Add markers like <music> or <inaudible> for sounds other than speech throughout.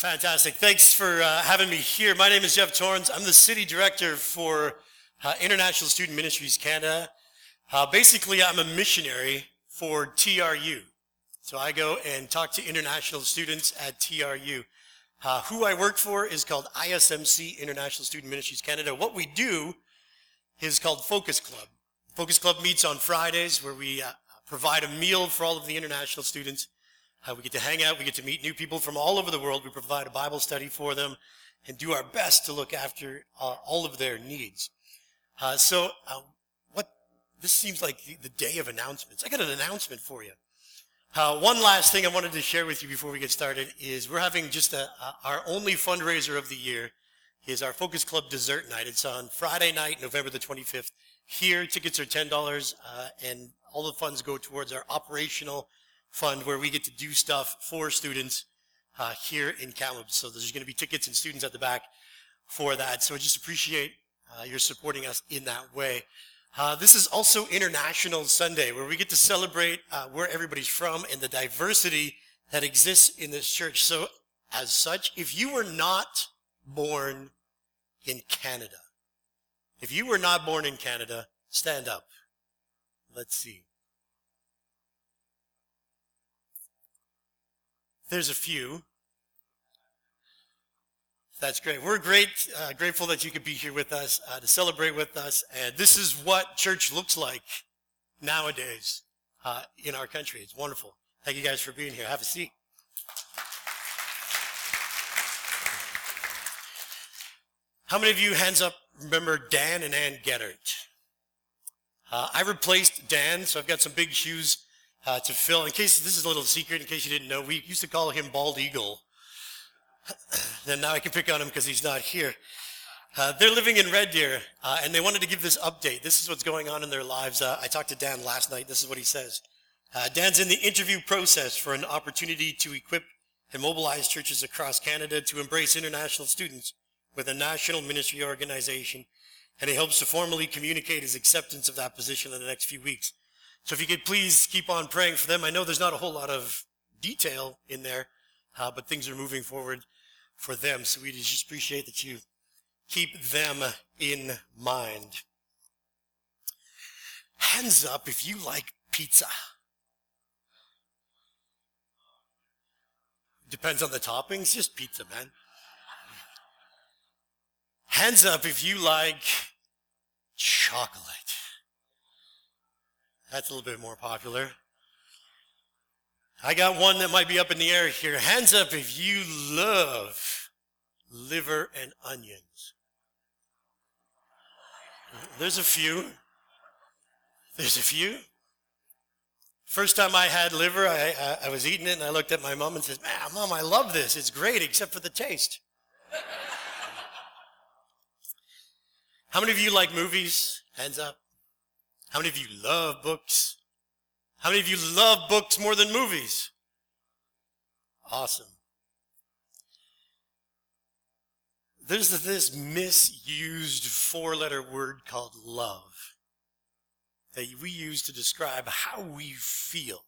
Fantastic. Thanks for uh, having me here. My name is Jeff Torrans. I'm the city director for uh, International Student Ministries Canada. Uh, basically, I'm a missionary for TRU. So I go and talk to international students at TRU. Uh, who I work for is called ISMC, International Student Ministries Canada. What we do is called Focus Club. Focus Club meets on Fridays where we uh, provide a meal for all of the international students. Uh, we get to hang out. We get to meet new people from all over the world. We provide a Bible study for them and do our best to look after uh, all of their needs. Uh, so, uh, what? This seems like the, the, day of announcements. I got an announcement for you. Uh, one last thing I wanted to share with you before we get started is we're having just a, our only fundraiser of the year is our Focus Club dessert night. It's on Friday night, November the 25th. Here, tickets are $10, uh, and all the funds go towards our operational fund where we get to do stuff for students uh, here in Kamloops. So there's going to be tickets and students at the back for that. So I just appreciate uh, your supporting us in that way. Uh, this is also International Sunday where we get to celebrate uh, where everybody's from and the diversity that exists in this church. So as such, if you were not born in Canada, if you were not born in Canada, stand up. Let's see. There's a few. That's great. We're great, uh, grateful that you could be here with us uh, to celebrate with us. And this is what church looks like nowadays uh, in our country. It's wonderful. Thank you guys for being here. Have a seat. How many of you, hands up, remember Dan and Ann Geddert? Uh, I replaced Dan, so I've got some big shoes uh, to fill. In case this is a little secret, in case you didn't know, we used to call him Bald Eagle. <clears throat> then now I can pick on him because he's not here. Uh, they're living in Red Deer, uh, and they wanted to give this update. This is what's going on in their lives. Uh, I talked to Dan last night. This is what he says. Uh, Dan's in the interview process for an opportunity to equip and mobilize churches across Canada to embrace international students with a national ministry organization, and he hopes to formally communicate his acceptance of that position in the next few weeks. So if you could please keep on praying for them. I know there's not a whole lot of detail in there, uh, but things are moving forward for them. So we just appreciate that you keep them in mind. Hands up if you like pizza. Depends on the toppings, just pizza, man. Hands up if you like chocolate. That's a little bit more popular. I got one that might be up in the air here. Hands up if you love liver and onions. There's a few. There's a few. First time I had liver, I, I, I was eating it and I looked at my mom and said, Man, mom, I love this. It's great except for the taste. How many of you like movies? Hands up. How many of you love books? How many of you love books more than movies? Awesome. There's this misused four letter word called love that we use to describe how we feel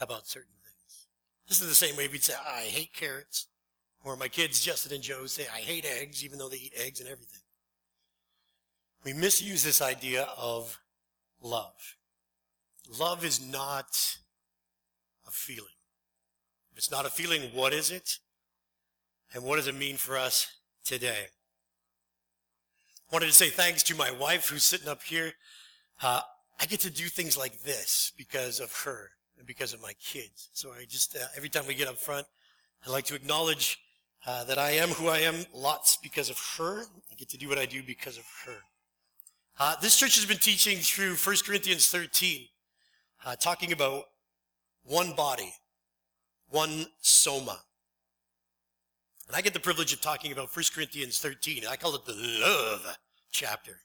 about certain things. This is the same way we'd say, I hate carrots. Or my kids, Justin and Joe, say, I hate eggs, even though they eat eggs and everything. We misuse this idea of love. Love is not a feeling. If it's not a feeling, what is it? And what does it mean for us today? Wanted to say thanks to my wife who's sitting up here. Uh, I get to do things like this because of her and because of my kids. So I just, uh, every time we get up front, I like to acknowledge uh, that I am who I am lots because of her. I get to do what I do because of her. Uh, this church has been teaching through 1 Corinthians 13, uh, talking about one body, one soma. And I get the privilege of talking about 1 Corinthians 13. I call it the love chapter.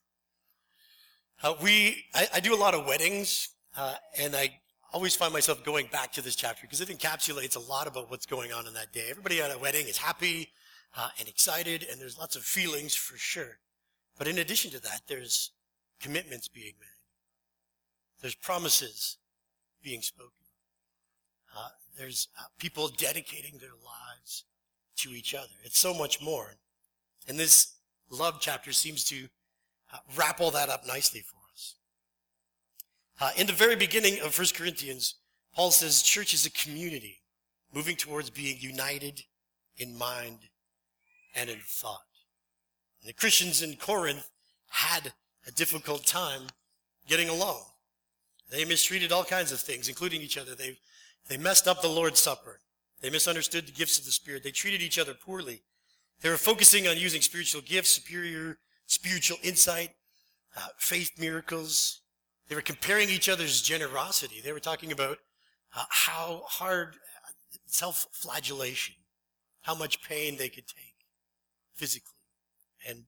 Uh, we, I, I, do a lot of weddings, uh, and I always find myself going back to this chapter because it encapsulates a lot about what's going on in that day. Everybody at a wedding is happy uh, and excited, and there's lots of feelings for sure. But in addition to that, there's commitments being made. There's promises being spoken. Uh, there's uh, people dedicating their lives to each other. It's so much more. And this love chapter seems to uh, wrap all that up nicely for us. Uh, in the very beginning of 1 Corinthians, Paul says church is a community moving towards being united in mind and in thought. And the Christians in Corinth had a difficult time getting along. They mistreated all kinds of things, including each other. They, they messed up the Lord's Supper. They misunderstood the gifts of the Spirit. They treated each other poorly. They were focusing on using spiritual gifts, superior spiritual insight, uh, faith miracles. They were comparing each other's generosity. They were talking about uh, how hard uh, self-flagellation, how much pain they could take physically, and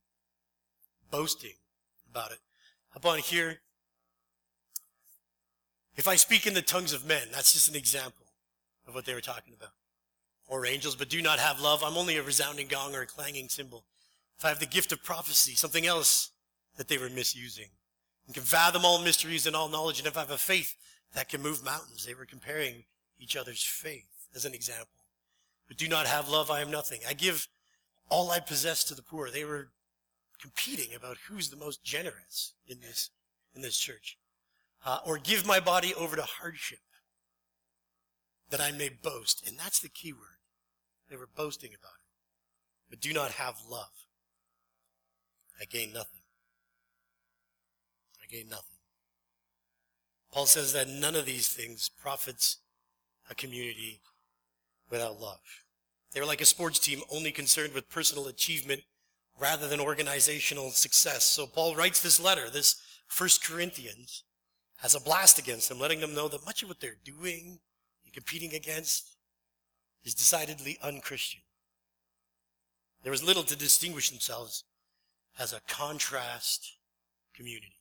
boasting about it. Up on here, if I speak in the tongues of men, that's just an example of what they were talking about. Or angels, but do not have love, I'm only a resounding gong or a clanging cymbal. If I have the gift of prophecy, something else that they were misusing, and can fathom all mysteries and all knowledge, and if I have a faith that can move mountains, they were comparing each other's faith as an example. But do not have love, I am nothing. I give all I possess to the poor. They were competing about who's the most generous in this, in this church. Uh, or give my body over to hardship that I may boast. And that's the key word. They were boasting about it. But do not have love. I gain nothing. I gain nothing. Paul says that none of these things profits a community without love. They were like a sports team only concerned with personal achievement rather than organizational success. So Paul writes this letter, this First Corinthians, has a blast against them, letting them know that much of what they're doing and competing against is decidedly unchristian. There was little to distinguish themselves as a contrast community.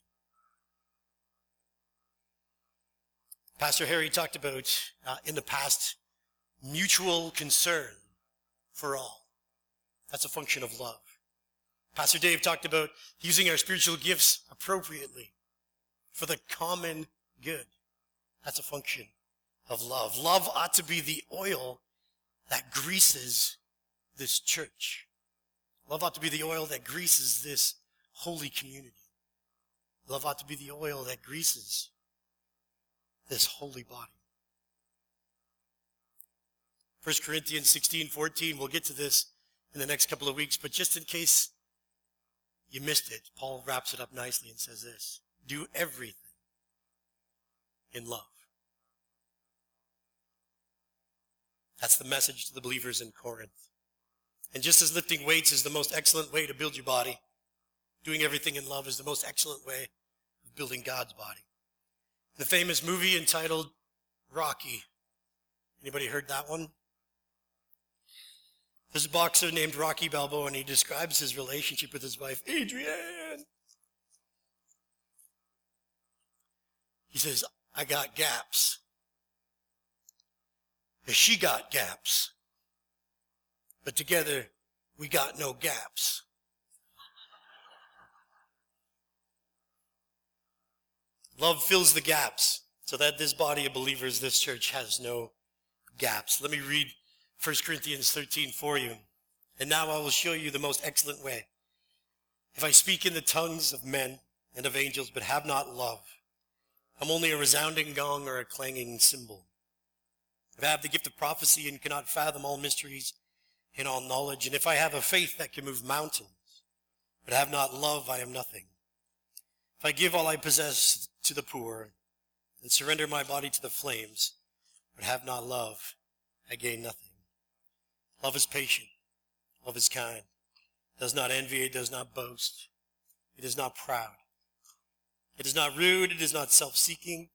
Pastor Harry talked about uh, in the past mutual concern for all. That's a function of love. Pastor Dave talked about using our spiritual gifts appropriately for the common good. That's a function of love. Love ought to be the oil that greases this church. Love ought to be the oil that greases this holy community. Love ought to be the oil that greases this holy body. 1 Corinthians 16, 14, we'll get to this in the next couple of weeks, but just in case you missed it. Paul wraps it up nicely and says this Do everything in love. That's the message to the believers in Corinth. And just as lifting weights is the most excellent way to build your body, doing everything in love is the most excellent way of building God's body. The famous movie entitled Rocky. Anybody heard that one? There's a boxer named Rocky Balboa, and he describes his relationship with his wife, Adrienne. He says, I got gaps. And she got gaps. But together, we got no gaps. Love fills the gaps so that this body of believers, this church, has no gaps. Let me read 1 Corinthians 13 for you. And now I will show you the most excellent way. If I speak in the tongues of men and of angels, but have not love, I'm only a resounding gong or a clanging cymbal. If I have the gift of prophecy and cannot fathom all mysteries and all knowledge, and if I have a faith that can move mountains, but have not love, I am nothing. If I give all I possess to the poor and surrender my body to the flames, but have not love, I gain nothing. Love is patient. Love is kind. Does not envy. It does not boast. It is not proud. It is not rude. It is not self-seeking.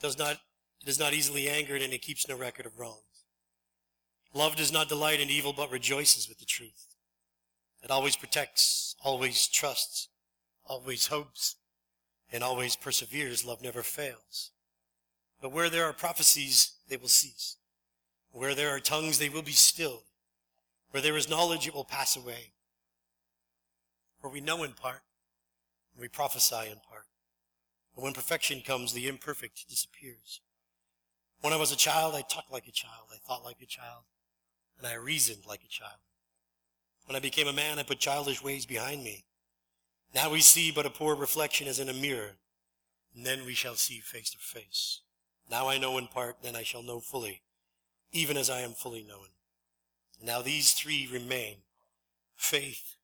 Does not, it is not easily angered and it keeps no record of wrongs. Love does not delight in evil but rejoices with the truth. It always protects, always trusts, always hopes, and always perseveres. Love never fails. But where there are prophecies, they will cease. Where there are tongues, they will be stilled. Where there is knowledge, it will pass away. For we know in part, and we prophesy in part. But when perfection comes, the imperfect disappears. When I was a child, I talked like a child. I thought like a child. and I reasoned like a child. When I became a man, I put childish ways behind me. Now we see but a poor reflection as in a mirror, and then we shall see face to face. Now I know in part, then I shall know fully, even as I am fully known. Now these three remain faith,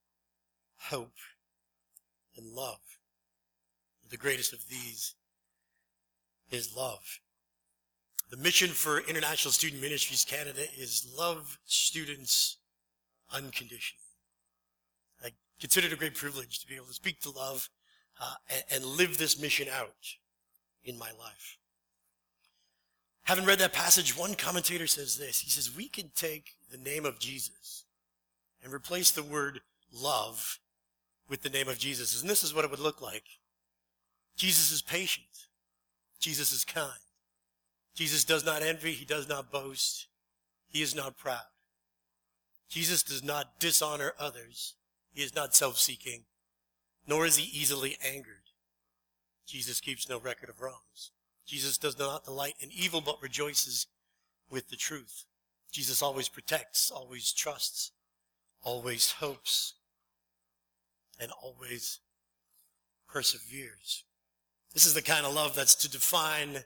hope, and love. The greatest of these is love. The mission for International Student Ministries Canada is love students unconditionally. I consider it a great privilege to be able to speak to love uh, and, and live this mission out in my life. Having read that passage, one commentator says this. He says, We can take the name of Jesus and replace the word love with the name of Jesus. And this is what it would look like Jesus is patient, Jesus is kind, Jesus does not envy, he does not boast, he is not proud. Jesus does not dishonor others, he is not self seeking, nor is he easily angered. Jesus keeps no record of wrongs. Jesus does not delight in evil, but rejoices with the truth. Jesus always protects, always trusts, always hopes, and always perseveres. This is the kind of love that's to define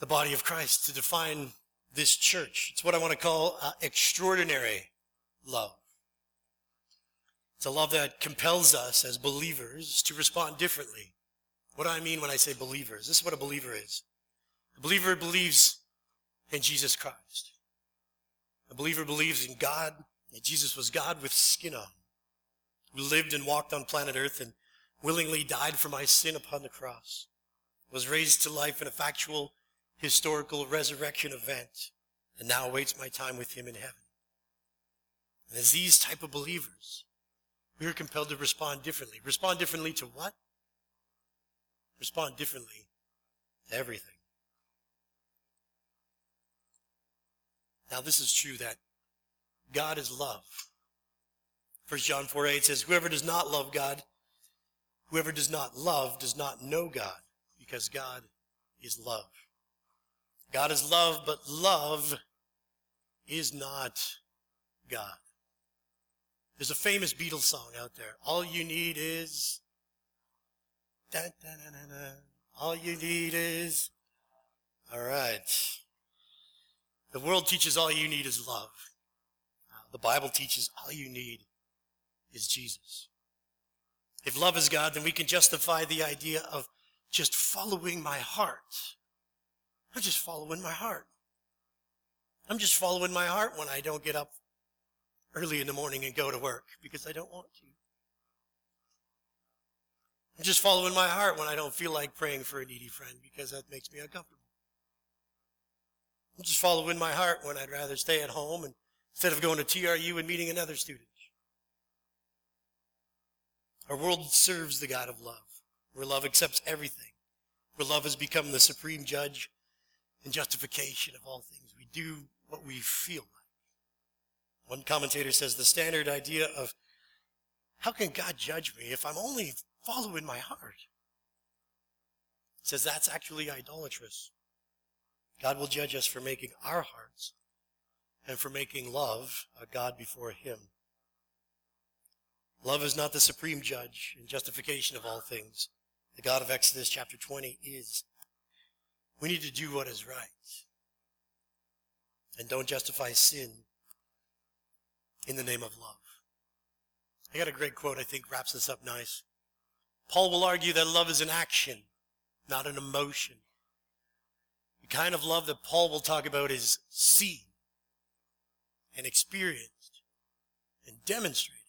the body of Christ, to define this church. It's what I want to call uh, extraordinary love. It's a love that compels us as believers to respond differently what do I mean when I say believers? This is what a believer is. A believer believes in Jesus Christ. A believer believes in God, that Jesus was God with skin on, who lived and walked on planet Earth and willingly died for my sin upon the cross, was raised to life in a factual, historical resurrection event, and now awaits my time with him in heaven. And as these type of believers, we are compelled to respond differently. Respond differently to what? Respond differently to everything. Now, this is true that God is love. 1 John 4 8 says, Whoever does not love God, whoever does not love does not know God, because God is love. God is love, but love is not God. There's a famous Beatles song out there. All you need is Dun, dun, dun, All you need is. All right. The world teaches all you need is love. The Bible teaches all you need is Jesus. If love is God, then we can justify the idea of just following my heart. I'm just following my heart. I'm just following my heart when I don't get up early in the morning and go to work because I don't want to. I'm just following my heart when I don't feel like praying for a needy friend because that makes me uncomfortable. I'm just following my heart when I'd rather stay at home and, instead of going to TRU and meeting another student. Our world serves the God of love, where love accepts everything, where love has become the supreme judge and justification of all things. We do what we feel like. One commentator says the standard idea of how can God judge me if I'm only following my heart? He says that's actually idolatrous. God will judge us for making our hearts and for making love a God before Him. Love is not the supreme judge and justification of all things. The God of Exodus chapter 20 is. We need to do what is right and don't justify sin in the name of love. I got a great quote I think wraps this up nice. Paul will argue that love is an action, not an emotion. The kind of love that Paul will talk about is seen and experienced and demonstrated.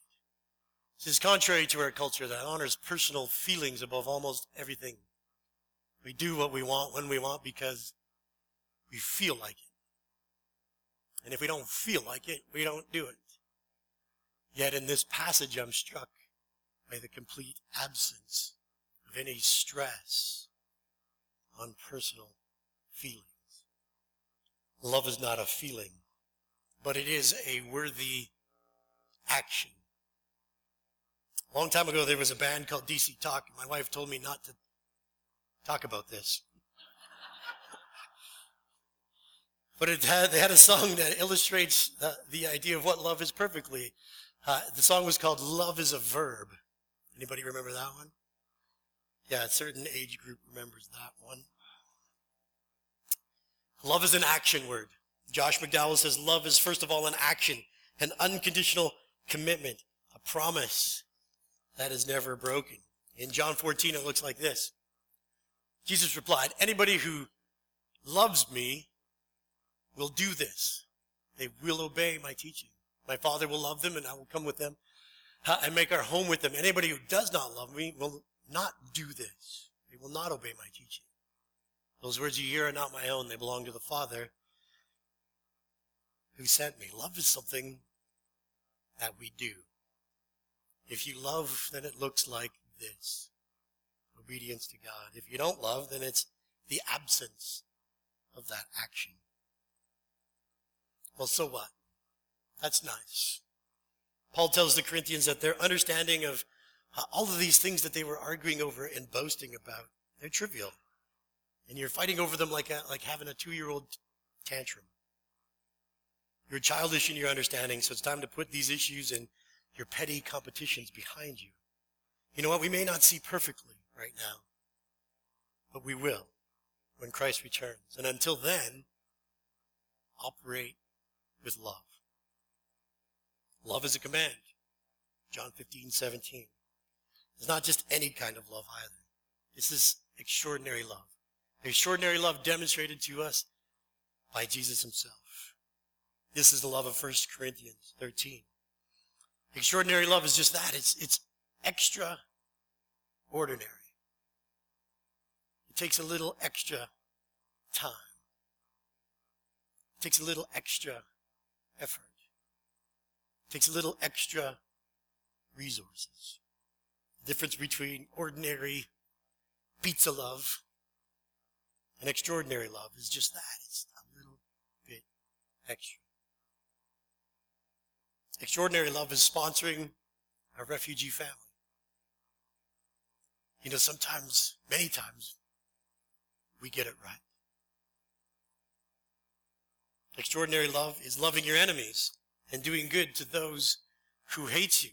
This is contrary to our culture that honors personal feelings above almost everything. We do what we want when we want because we feel like it. And if we don't feel like it, we don't do it. Yet in this passage, I'm struck by the complete absence of any stress on personal feelings. Love is not a feeling, but it is a worthy action. A long time ago, there was a band called DC Talk. My wife told me not to talk about this. <laughs> But it had, they had a song that illustrates the, the idea of what love is perfectly. Uh, the song was called Love is a Verb. Anybody remember that one? Yeah, a certain age group remembers that one. Love is an action word. Josh McDowell says love is first of all an action, an unconditional commitment, a promise that is never broken. In John 14, it looks like this. Jesus replied, anybody who loves me will do this. They will obey my teaching. My Father will love them and I will come with them and make our home with them. Anybody who does not love me will not do this. They will not obey my teaching. Those words you hear are not my own. They belong to the Father who sent me. Love is something that we do. If you love, then it looks like this. Obedience to God. If you don't love, then it's the absence of that action. Well, so what? That's nice. Paul tells the Corinthians that their understanding of uh, all of these things that they were arguing over and boasting about, they're trivial. And you're fighting over them like, a, like having a two-year-old tantrum. You're childish in your understanding, so it's time to put these issues and your petty competitions behind you. You know what? We may not see perfectly right now, but we will when Christ returns. And until then, operate with love. Love is a command. John 15, 17. It's not just any kind of love either. This is extraordinary love. Extraordinary love demonstrated to us by Jesus himself. This is the love of 1 Corinthians 13. Extraordinary love is just that. It's, it's extraordinary. It takes a little extra time. It takes a little extra effort. Takes a little extra resources. The difference between ordinary pizza love and extraordinary love is just that. It's a little bit extra. Extraordinary love is sponsoring a refugee family. You know, sometimes, many times, we get it right. Extraordinary love is loving your enemies and doing good to those who hate you.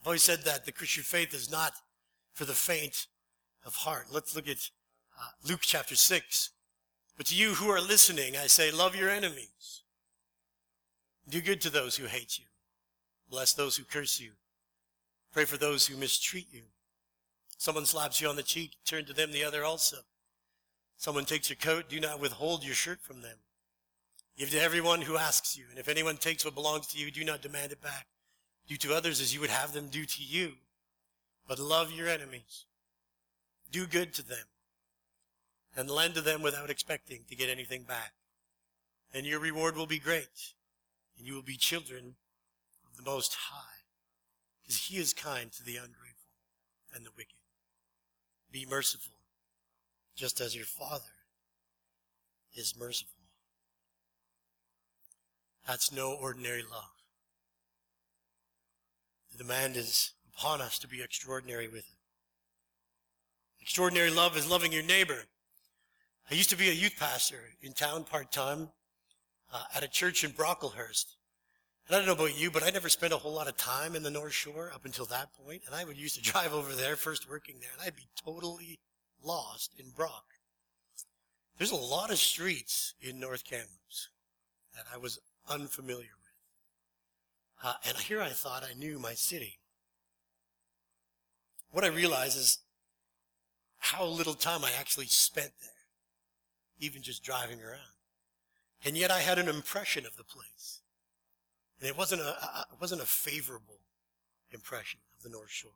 I've always said that the Christian faith is not for the faint of heart. Let's look at uh, Luke chapter 6. But to you who are listening, I say, love your enemies. Do good to those who hate you. Bless those who curse you. Pray for those who mistreat you. Someone slaps you on the cheek, turn to them the other also. Someone takes your coat, do not withhold your shirt from them. Give to everyone who asks you, and if anyone takes what belongs to you, do not demand it back. Do to others as you would have them do to you. But love your enemies. Do good to them. And lend to them without expecting to get anything back. And your reward will be great and you will be children of the Most High, because He is kind to the ungrateful and the wicked. Be merciful, just as your Father is merciful. That's no ordinary love. The demand is upon us to be extraordinary with it. Extraordinary love is loving your neighbor. I used to be a youth pastor in town part time uh, at a church in Brocklehurst. And I don't know about you, but I never spent a whole lot of time in the North Shore up until that point. And I would used to <laughs> drive over there, first working there, and I'd be totally lost in Brock. There's a lot of streets in North Kamloops that I was unfamiliar with. Uh, and here I thought I knew my city. What I realized is how little time I actually spent there, even just driving around. And yet I had an impression of the place. And it wasn't a, it wasn't a favorable impression of the North Shore.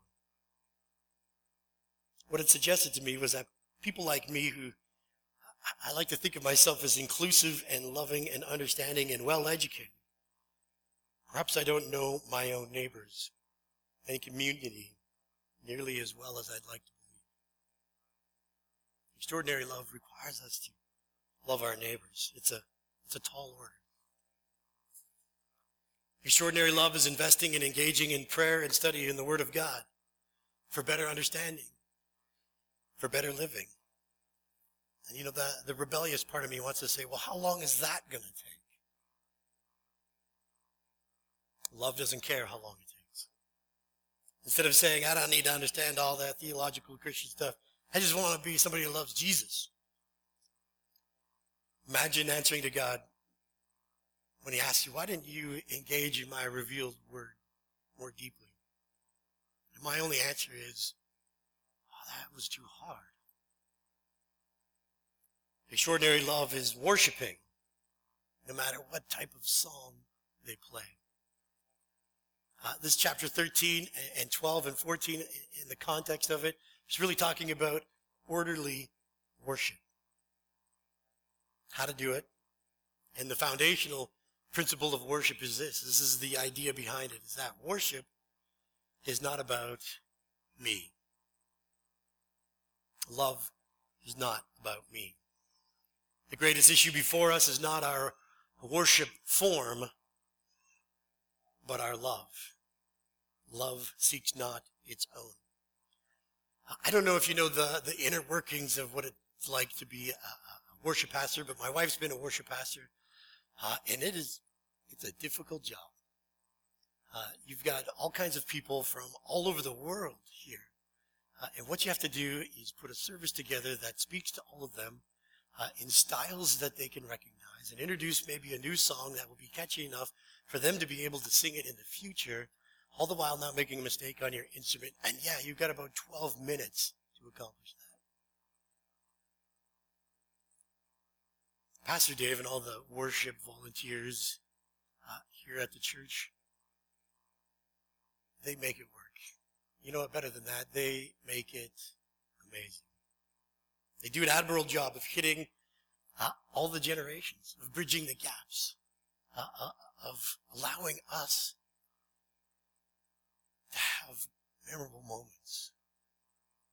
What it suggested to me was that people like me who I like to think of myself as inclusive and loving and understanding and well educated. Perhaps I don't know my own neighbors and community nearly as well as I'd like to believe. Extraordinary love requires us to love our neighbors. It's a it's a tall order. Extraordinary love is investing and engaging in prayer and study in the Word of God for better understanding, for better living. And you know, the, the rebellious part of me wants to say, well, how long is that going to take? Love doesn't care how long it takes. Instead of saying, I don't need to understand all that theological Christian stuff, I just want to be somebody who loves Jesus. Imagine answering to God when he asks you, why didn't you engage in my revealed word more deeply? And my only answer is, oh, that was too hard. Extraordinary love is worshiping, no matter what type of song they play. Uh, this chapter 13 and 12 and 14, in the context of it, is really talking about orderly worship. How to do it. And the foundational principle of worship is this. This is the idea behind it, is that worship is not about me. Love is not about me. The greatest issue before us is not our worship form, but our love. Love seeks not its own. I don't know if you know the, the inner workings of what it's like to be a, a worship pastor, but my wife's been a worship pastor, uh, and it is, it's a difficult job. Uh, you've got all kinds of people from all over the world here. Uh, and what you have to do is put a service together that speaks to all of them uh, in styles that they can recognize and introduce maybe a new song that will be catchy enough for them to be able to sing it in the future all the while not making a mistake on your instrument. And yeah, you've got about 12 minutes to accomplish that. Pastor Dave and all the worship volunteers uh, here at the church, they make it work. You know what? Better than that, they make it amazing. They do an admirable job of hitting uh, all the generations, of bridging the gaps, uh, uh of allowing us to have memorable moments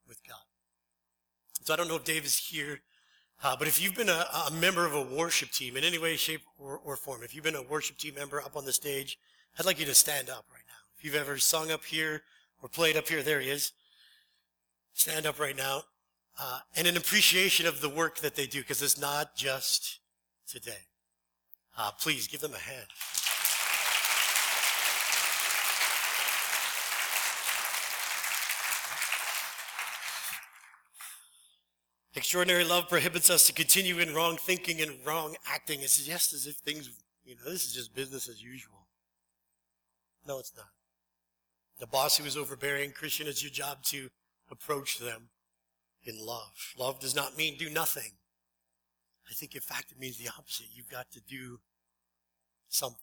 with God. So I don't know if Dave is here, uh, but if you've been a, a, member of a worship team in any way, shape, or, or, form, if you've been a worship team member up on the stage, I'd like you to stand up right now. If you've ever sung up here or played up here, there he is. Stand up right now. Uh, and an appreciation of the work that they do, because it's not just today. Uh, please give them a hand. Extraordinary love prohibits us to continue in wrong thinking and wrong acting. It's just as if things, you know, this is just business as usual. No, it's not. The boss who is overbearing, Christian, it's your job to approach them in love. Love does not mean do nothing. I think, in fact, it means the opposite. You've got to do something.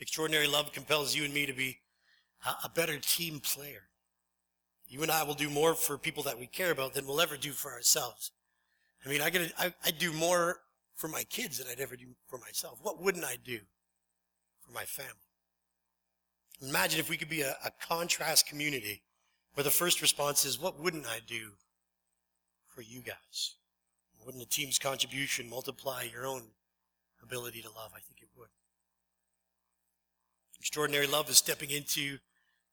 Extraordinary love compels you and me to be a better team player. You and I will do more for people that we care about than we'll ever do for ourselves. I mean, I get I, I do more for my kids than I'd ever do for myself. What wouldn't I do for my family? Imagine if we could be a, a contrast community where the first response is, what wouldn't I do for you guys? Wouldn't a team's contribution multiply your own ability to love? I think it would. Extraordinary love is stepping into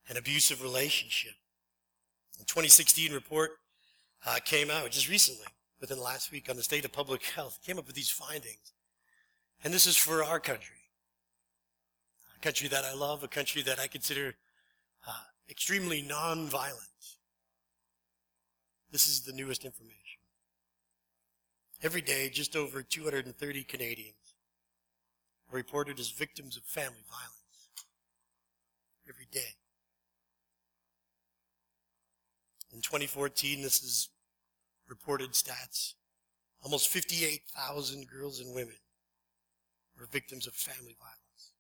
an abusive relationship. The 2016 report uh, came out just recently, within the last week, on the state of public <laughs> health. It came up with these findings. And this is for our country. A country that I love, a country that I consider extremely non-violent. This is the newest information. Every day, just over 230 Canadians are reported as victims of family violence. Every day. In 2014, this is reported stats. Almost 58,000 girls and women were victims of family violence.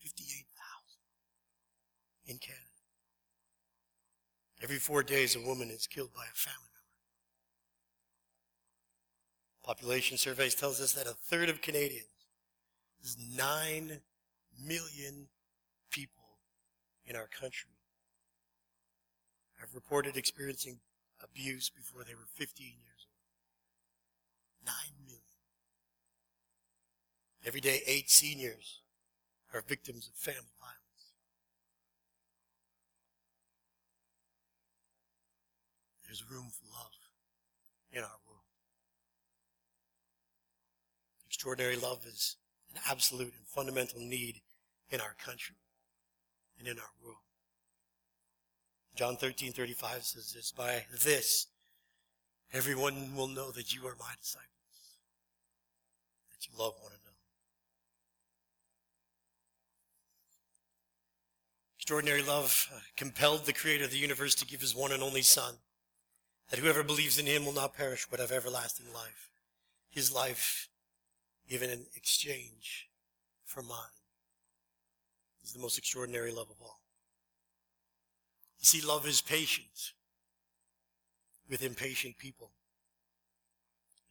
58,000 in Canada. Every four days, a woman is killed by a family member. Population surveys tells us that a third of Canadians, is 9 million people in our country, have reported experiencing abuse before they were 15 years old. Nine million. Every day, eight seniors are victims of family violence. There's room for love in our world. Extraordinary love is an absolute and fundamental need in our country and in our world. John 13, 35 says this, by this, everyone will know that you are my disciples, that you love one another. Extraordinary love uh, compelled the creator of the universe to give his one and only son, that whoever believes in him will not perish but have everlasting life. His life given in exchange for mine is the most extraordinary love of all. You see, love is patient with impatient people.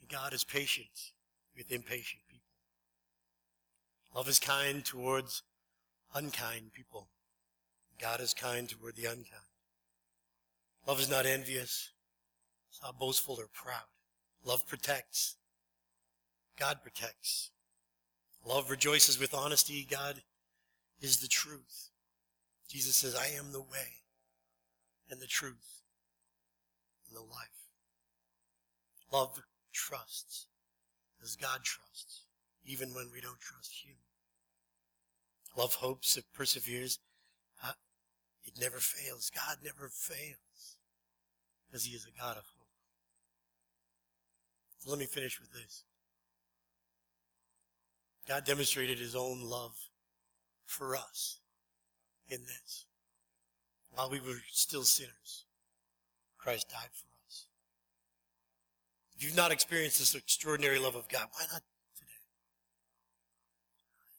And God is patient with impatient people. Love is kind towards unkind people. God is kind toward the unkind. Love is not envious. It's not boastful or proud. Love protects. God protects. Love rejoices with honesty. God is the truth. Jesus says, I am the way and the truth and the life. Love trusts as God trusts, even when we don't trust Him. Love hopes, it perseveres. Uh, it never fails. God never fails because He is a God of hope. Let me finish with this. God demonstrated His own love for us in this. While we were still sinners, Christ died for us. If you've not experienced this extraordinary love of God, why not today?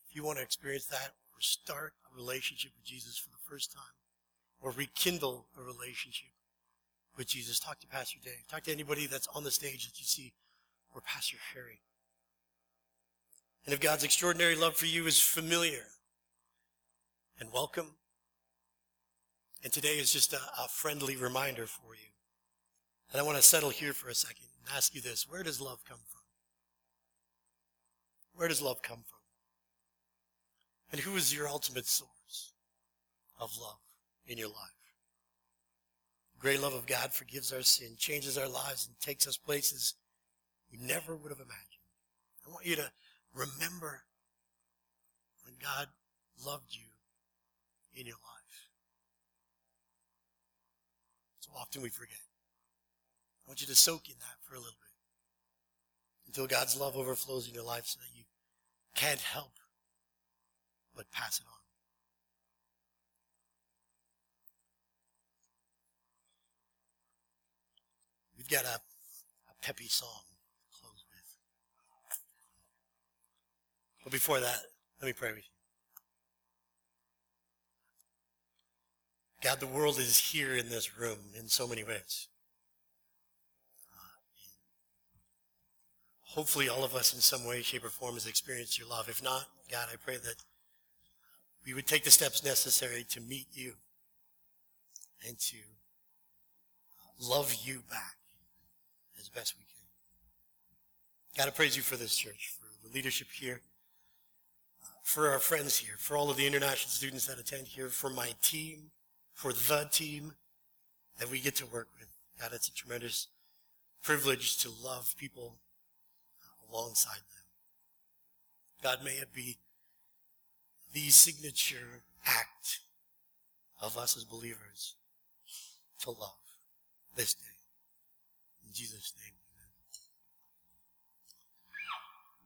If you want to experience that or start a relationship with Jesus for the first time or rekindle a relationship with Jesus, talk to Pastor Dave. Talk to anybody that's on the stage that you see or Pastor Harry. And if God's extraordinary love for you is familiar and welcome, and today is just a, a friendly reminder for you. And I want to settle here for a second and ask you this. Where does love come from? Where does love come from? And who is your ultimate source of love in your life? The great love of God forgives our sin, changes our lives, and takes us places we never would have imagined. I want you to remember when God loved you in your life. So often we forget. I want you to soak in that for a little bit until God's love overflows in your life so that you can't help but pass it on. We've got a, a peppy song to close with. But before that, let me pray with you. God, the world is here in this room in so many ways. hopefully all of us in some way, shape, or form has experienced your love. If not, God, I pray that we would take the steps necessary to meet you and to love you back as best we can. God, I praise you for this church, for the leadership here, for our friends here, for all of the international students that attend here, for my team, for the team that we get to work with. God, it's a tremendous privilege to love people alongside them. God, may it be the signature act of us as believers to love this day. In Jesus' name.